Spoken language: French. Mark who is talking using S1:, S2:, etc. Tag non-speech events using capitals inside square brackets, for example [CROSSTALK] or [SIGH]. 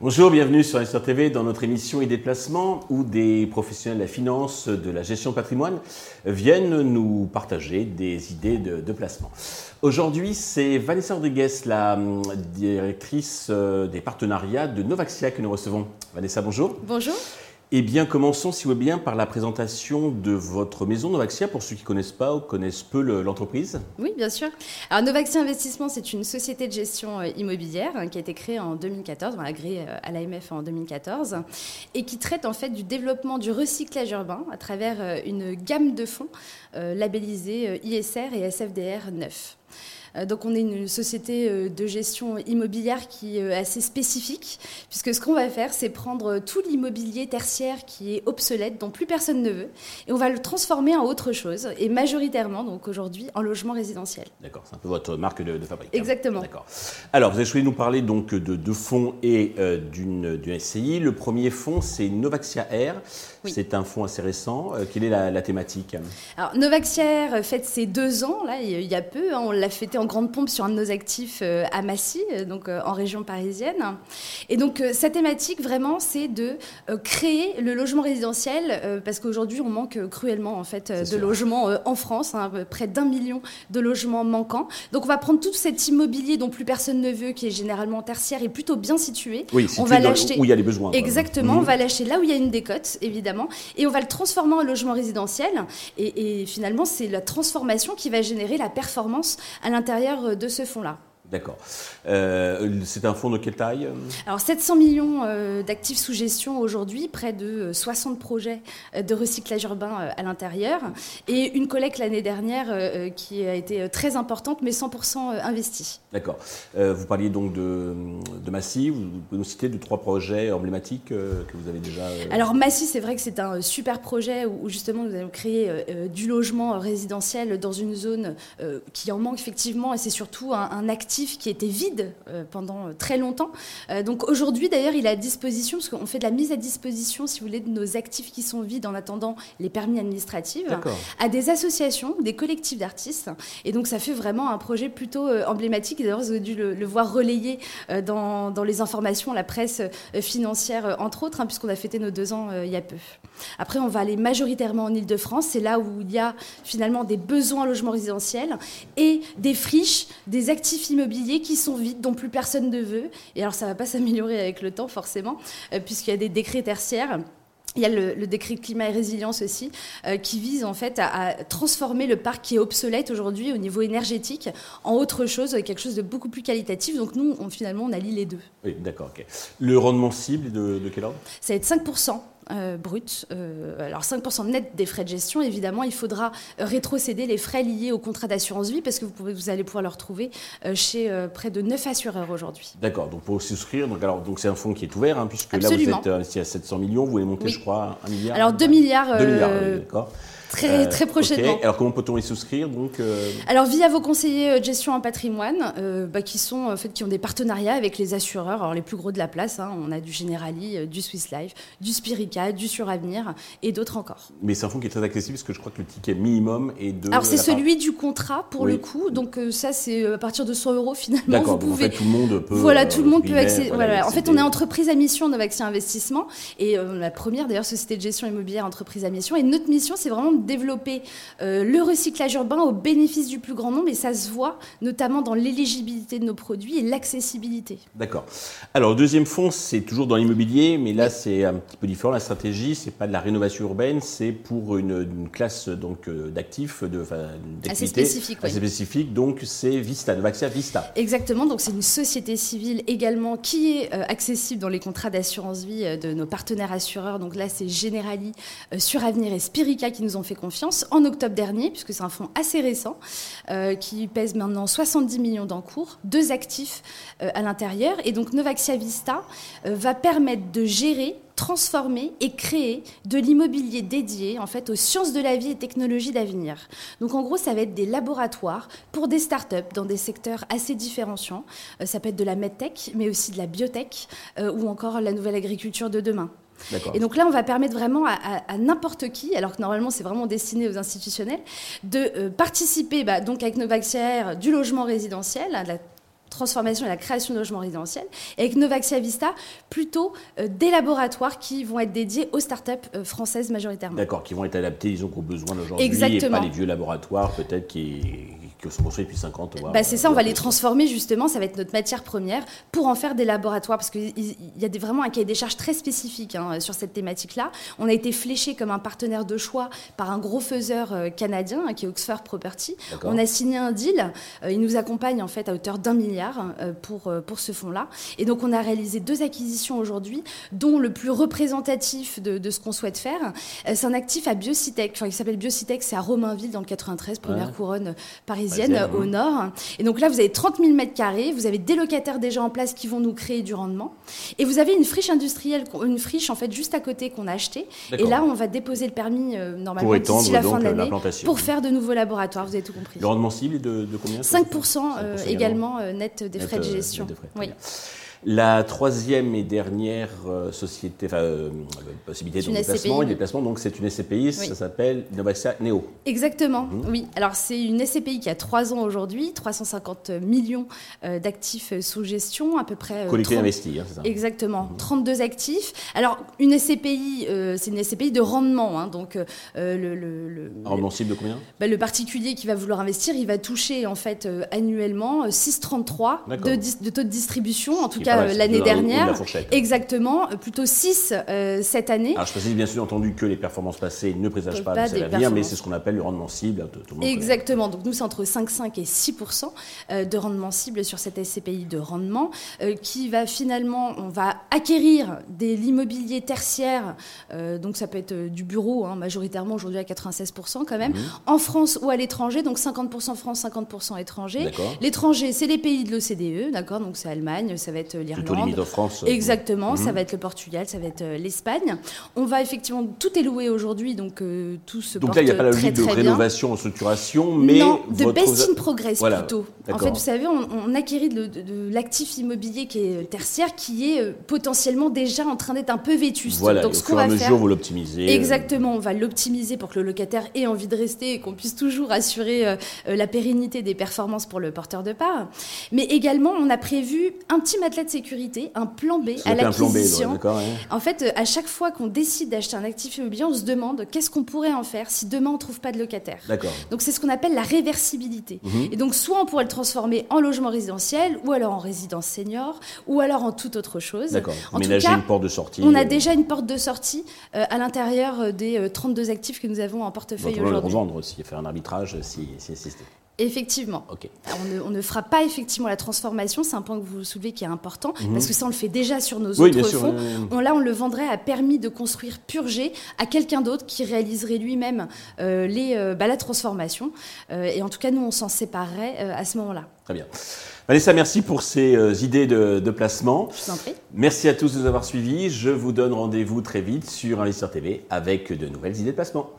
S1: Bonjour, bienvenue sur Investor TV dans notre émission et déplacement où des professionnels de la finance, de la gestion de patrimoine viennent nous partager des idées de, placement. Aujourd'hui, c'est Vanessa Rodriguez, la hum, directrice euh, des partenariats de Novaxia que nous recevons. Vanessa, bonjour.
S2: Bonjour.
S1: Eh bien, commençons, si vous voulez bien, par la présentation de votre maison Novaxia, pour ceux qui ne connaissent pas ou connaissent peu l'entreprise.
S2: Oui, bien sûr. Alors, Novaxia Investissement, c'est une société de gestion euh, immobilière hein, qui a été créée en 2014, agréée euh, à l'AMF en 2014, et qui traite en fait du développement du recyclage urbain à travers euh, une gamme de fonds labellisés ISR et SFDR 9. Euh, donc on est une société euh, de gestion immobilière qui est assez spécifique, puisque ce qu'on va faire, c'est prendre tout l'immobilier tertiaire qui est obsolète, dont plus personne ne veut, et on va le transformer en autre chose, et majoritairement, donc aujourd'hui, en logement résidentiel.
S1: D'accord, c'est un peu votre marque de, fabrique.
S2: Hein. Exactement.
S1: D'accord. Alors, vous avez choisi de nous parler donc de deux fonds et euh, d'une SCI. Le premier fonds, c'est Novaxia Air. C'est un fonds assez récent. quelle est la, thématique?
S2: Alors, Novaxia Air fête ses deux ans, là, il y a peu. Hein. on l'a fêté en grande pompe sur un de nos actifs euh, à Massy, euh, donc euh, en région parisienne. Et donc sa thématique vraiment, c'est de créer le logement résidentiel parce qu'aujourd'hui on manque cruellement en fait de logements en France, hein, près d'un million de logements manquants. Donc on va prendre tout cet immobilier dont plus personne ne veut, qui est généralement tertiaire et plutôt bien situé.
S1: Oui, on va l'acheter où il y a les besoins.
S2: Exactement, on mhm. va l'acheter là où il y a une décote évidemment, et on va le transformer en logement résidentiel. Et, et finalement c'est la transformation qui va générer la performance à l'intérieur de ce fonds-là.
S1: D'accord. Euh, c'est un fonds de quelle taille
S2: Alors 700 millions euh, d'actifs sous gestion aujourd'hui, près de 60 euh, projets de recyclage urbain à l'intérieur et une collecte l'année dernière qui a été très importante mais 100% investie.
S1: D'accord. vous parliez donc de, de Massy, vous pouvez nous citer deux, trois projets emblématiques que vous avez déjà...
S2: Alors Massy, c'est vrai que c'est un super projet où, justement nous allons créer du logement résidentiel dans une zone qui en manque effectivement et c'est surtout un, un actif qui était vide euh, pendant euh, très longtemps. Euh, donc aujourd'hui, d'ailleurs, il est à disposition, parce qu'on fait de la mise à disposition, si vous voulez, de nos actifs qui sont vides en attendant les permis administratifs, à des associations, des collectifs d'artistes. Et donc ça fait vraiment un projet plutôt emblématique. D'ailleurs, vous avez dû le, voir relayé dans, dans, les informations, la presse financière, entre autres, hein, puisqu'on a fêté nos deux ans il y a peu. Après, on va aller majoritairement en Ile-de-France. C'est là où il y a finalement des besoins en logement résidentiel et des friches, des actifs immobiliers qui sont vides, dont plus personne ne veut. Et alors ça ne va pas [LAUGHS] s'améliorer avec le temps forcément, euh, puisqu'il y a des décrets tertiaires. Il y a le, décret climat et résilience aussi, euh, qui vise en fait à, transformer le parc qui est obsolète aujourd'hui au niveau énergétique en autre chose, quelque chose de beaucoup plus qualitatif. Donc nous, on, finalement, on allie les deux.
S1: Oui, d'accord. Le rendement cible de, de quel ordre?
S2: Ça va être 5% euh, brut. Euh, alors 5% net des frais de gestion, évidemment, il faudra rétrocéder les frais liés au contrat d'assurance vie parce que vous, pouvez, vous allez pouvoir le retrouver euh, chez près de 9 assureurs aujourd'hui.
S1: D'accord, donc pour souscrire, donc, alors, donc c'est un fonds qui est ouvert, hein, puisque là vous êtes investi à 700 millions, vous voulez monter, je crois, 1 milliard
S2: Alors 2 milliards.
S1: 2 milliards, d'accord.
S2: Très, euh, très prochainement.
S1: Alors comment peut-on y souscrire donc
S2: euh Alors via vos conseillers euh, de gestion en patrimoine, bah, qui sont en fait qui ont des partenariats avec les assureurs, alors les plus gros de la place. Hein. on a du Generali, du Swiss Life, du Spirica, du Suravenir et d'autres encore.
S1: Mais c'est un fonds qui est très accessible parce que je crois que le ticket minimum est de.
S2: Alors c'est celui du contrat pour le coup, donc ça c'est à partir de 100 euros finalement.
S1: D'accord. Vous pouvez... En fait, tout le monde peut.
S2: Voilà, tout le monde peut accéder. Voilà, En fait, on est entreprise à mission Novaxia Investissement et la première d'ailleurs société de gestion immobilière entreprise à mission. Et notre mission, c'est vraiment de développer euh, le recyclage urbain au bénéfice du plus grand nombre et ça se voit notamment dans l'éligibilité de nos produits et l'accessibilité.
S1: D'accord. Alors, le deuxième fonds, c'est toujours dans l'immobilier, mais là, c'est un petit peu différent. La stratégie, c'est pas de la rénovation urbaine, c'est pour une, classe donc euh, d'actifs, de,
S2: assez spécifique.
S1: Assez spécifique, donc c'est Vista, de Vaxia Vista.
S2: Exactement, donc c'est une société civile également qui est euh, accessible dans les contrats d'assurance vie de nos partenaires assureurs. Donc là, c'est Generali, Suravenir et Spirica qui nous ont fait confiance en octobre dernier, puisque c'est un fonds assez récent, euh, qui pèse maintenant 70 millions d'encours, deux actifs euh, à l'intérieur. Et donc Novaxia Vista euh, va permettre de gérer transformer et créer de l'immobilier dédié en fait aux sciences de la vie et technologies d'avenir. Donc en gros, ça va être des laboratoires pour des startups dans des secteurs assez différenciants. ça peut être de la medtech, mais aussi de la biotech ou encore la nouvelle agriculture de demain. Et donc là, on va permettre vraiment à, n'importe qui, alors que normalement c'est vraiment destiné aux institutionnels, de euh, participer bah, donc avec Novaxia du logement résidentiel, à la transformation et la création de logements résidentiels, et avec Novaxia Vista, plutôt euh, des laboratoires qui vont être dédiés aux startups euh, françaises majoritairement.
S1: D'accord, qui vont être adaptés, disons, aux besoins d'aujourd'hui, et pas les vieux laboratoires peut-être qui, qui sont construits depuis 50
S2: ans. Bah, c'est ça, on va les transformer justement, ça va être notre matière première pour en faire des laboratoires, parce qu'il y a des, vraiment un cahier des charges très spécifique hein, sur cette thématique-là. On a été fléché comme un partenaire de choix par un gros faiseur euh, canadien hein, qui est Oxford Property. On a signé un deal, il nous accompagne en fait à hauteur d'un milliard euh, pour, euh, pour ce fonds-là. Et donc, on a réalisé deux acquisitions aujourd'hui, dont le plus représentatif de, ce qu'on souhaite faire, euh, c'est un actif à Biocitech. Enfin, il s'appelle Biocitech, c'est à Romainville, dans le 93, première couronne parisienne, au nord. Et donc là, vous avez 30 000 mètres carrés, vous avez des locataires déjà en place qui vont nous créer du rendement. Et vous avez une friche industrielle, une friche en fait juste à côté qu'on a acheté. Et là, on va déposer le permis normalement d'ici la fin de l'année pour faire de nouveaux laboratoires. Vous avez tout compris.
S1: Le rendement cible est de, de combien?
S2: 5%, également net des frais de gestion. Oui.
S1: La troisième et dernière euh, société, enfin, euh, possibilité de déplacement, et déplacement, donc c'est une SCPI, ça s'appelle Novaxia Neo.
S2: Exactement, mhm. oui. Alors c'est une SCPI qui a trois ans aujourd'hui, 350 millions euh, d'actifs sous gestion, à peu près.
S1: Collecté investi, hein, c'est ça
S2: Exactement, 32 mhm. actifs. Alors une SCPI, c'est une SCPI de rendement, hein, donc le, le,
S1: rendement cible de combien?
S2: Bah, Le particulier qui va vouloir investir, il va toucher en fait annuellement 6,33 de, de, taux de distribution, en tout cas euh, l'année dernière. Exactement, euh, plutôt 6 euh, cette année.
S1: Alors je précise bien sûr entendu que les performances passées ne présagent pas, pas de l'avenir, mais c'est ce qu'on appelle le rendement cible.
S2: Hein, Exactement, donc nous c'est entre 5,5 et 6 de rendement cible sur cette SCPI de rendement, qui va finalement, on va acquérir de l'immobilier tertiaire, donc ça peut être du bureau, hein, majoritairement aujourd'hui à 96% quand même, mhm. en France ou à l'étranger, donc 50% France, 50% étranger. L'étranger, c'est les pays de l'OCDE, d'accord, donc c'est Allemagne, ça va être l'Irlande.
S1: France.
S2: Euh, Exactement, ça mhm. va être le Portugal, ça va être euh, l'Espagne. On va effectivement, tout est loué aujourd'hui, donc euh, tout se
S1: donc
S2: porte
S1: là, il n'y a pas la logique de rénovation en structuration, mais
S2: non, de best in progress plutôt. En fait, vous savez, on, acquérit de, l'actif immobilier qui est tertiaire, qui est potentiellement déjà en train d'être un peu vétuste.
S1: Voilà, donc, ce qu'on va mesure, vous l'optimisez.
S2: Exactement, on va l'optimiser pour que le locataire ait envie de rester et qu'on puisse toujours assurer la pérennité des performances pour le porteur de part. Mais également, on a prévu un petit matelas de sécurité, un plan B à l'acquisition. En fait, euh, à chaque fois qu'on décide d'acheter un actif immobilier, on se demande qu'est-ce qu'on pourrait en faire si demain on ne trouve pas de locataire. Donc c'est ce qu'on appelle la réversibilité. Mhm. Et donc soit on pourrait le transformer en logement résidentiel, ou alors en résidence senior, ou alors en toute autre chose.
S1: D'accord. Ménager une porte de sortie.
S2: On a euh, déjà une porte de sortie euh, à l'intérieur des 32 actifs que nous avons en portefeuille aujourd'hui. On peut le
S1: revendre aussi, faire un arbitrage si, si
S2: Effectivement. On, ne, fera pas effectivement la transformation, c'est un point que vous soulevez qui est important, mhm. parce que ça on le fait déjà sur nos autres fonds. On, là, on le vendrait à permis de construire purgé à quelqu'un d'autre qui réaliserait lui-même euh, les, euh, bah, la transformation. Euh, et en tout cas, nous, on s'en séparerait à ce moment-là.
S1: Très bien. Vanessa, merci pour ces idées de, placement.
S2: Je vous en prie.
S1: Merci à tous de nous avoir suivis. Je vous donne rendez-vous très vite sur Investir TV avec de nouvelles idées de placement.